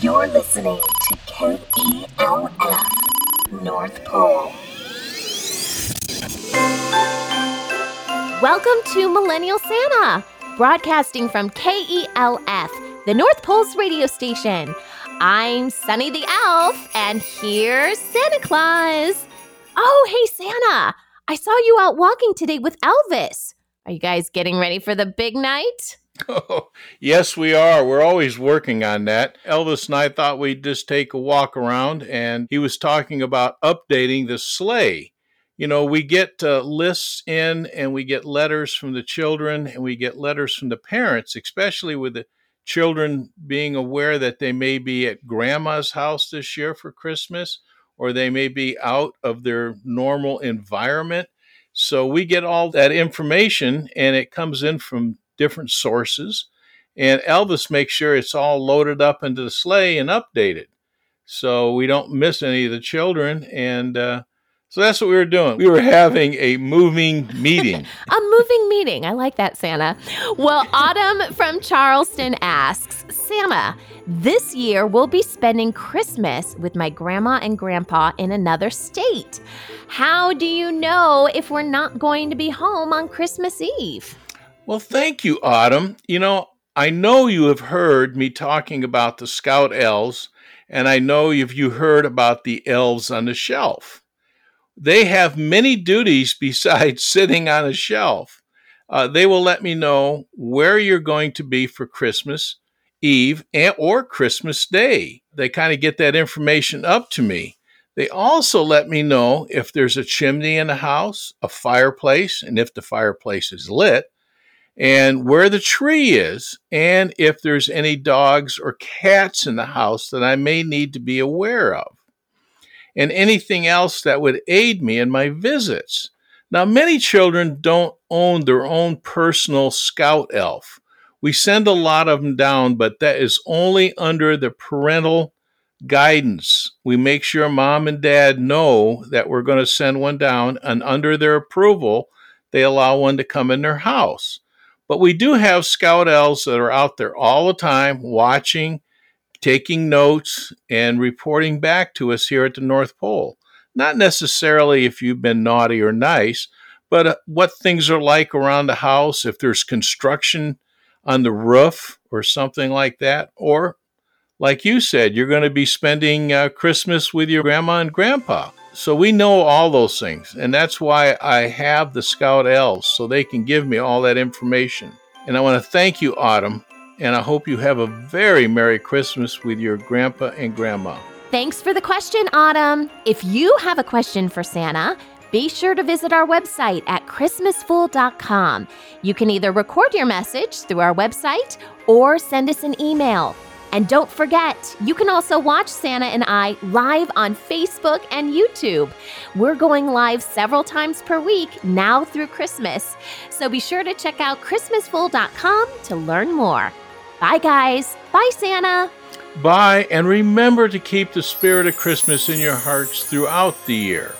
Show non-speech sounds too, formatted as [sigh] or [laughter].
You're listening to KELF North Pole. Welcome to Millennial Santa, broadcasting from KELF, the North Pole's radio station. I'm Sunny the Elf, and here's Santa Claus. Oh, hey, Santa. I saw you out walking today with Elvis. Are you guys getting ready for the big night? Oh, [laughs] yes, we are. We're always working on that. Elvis and I thought we'd just take a walk around, and he was talking about updating the sleigh. You know, we get uh, lists in and we get letters from the children and we get letters from the parents, especially with the children being aware that they may be at grandma's house this year for Christmas or they may be out of their normal environment. So we get all that information and it comes in from different sources. And Elvis makes sure it's all loaded up into the sleigh and updated. So we don't miss any of the children. And uh, so that's what we were doing. We were having a moving meeting. [laughs] a moving meeting. I like that, Santa. Well, [laughs] Autumn from Charleston asks Santa, this year we'll be spending Christmas with my grandma and grandpa in another state. How do you know if we're not going to be home on Christmas Eve? Well, thank you, Autumn. You know, I know you have heard me talking about the scout elves, and I know you've you heard about the elves on the shelf. They have many duties [laughs] besides sitting on a shelf. Uh, they will let me know where you're going to be for Christmas Eve and, or Christmas Day. They kind of get that information up to me. They also let me know if there's a chimney in the house, a fireplace, and if the fireplace is lit and where the tree is, and if there's any dogs or cats in the house that I may need to be aware of, and anything else that would aid me in my visits. Now, many children don't own their own personal scout elf. We send a lot of them down, but that is only under the parental guidance. We make sure mom and dad know that we're going to send one down, and under their approval, they allow one to come in their house. But we do have scout elves that are out there all the time watching, taking notes, and reporting back to us here at the North Pole. Not necessarily if you've been naughty or nice, but uh, what things are like around the house, if there's construction on the roof or something like that, or like you said, you're going to be spending uh, Christmas with your grandma and grandpa. So we know all those things, and that's why I have the Scout Elves so they can give me all that information. And I want to thank you, Autumn, and I hope you have a very Merry Christmas with your grandpa and grandma. Thanks for the question, Autumn. If you have a question for Santa, be sure to visit our website at christmasfool.com. You can either record your message through our website or send us an email. And don't forget, you can also watch Santa and I live on Facebook and YouTube. We're going live several times per week now through Christmas. So be sure to check out ChristmasFool.com to learn more. Bye, guys. Bye, Santa. Bye, and remember to keep the spirit of Christmas in your hearts throughout the year.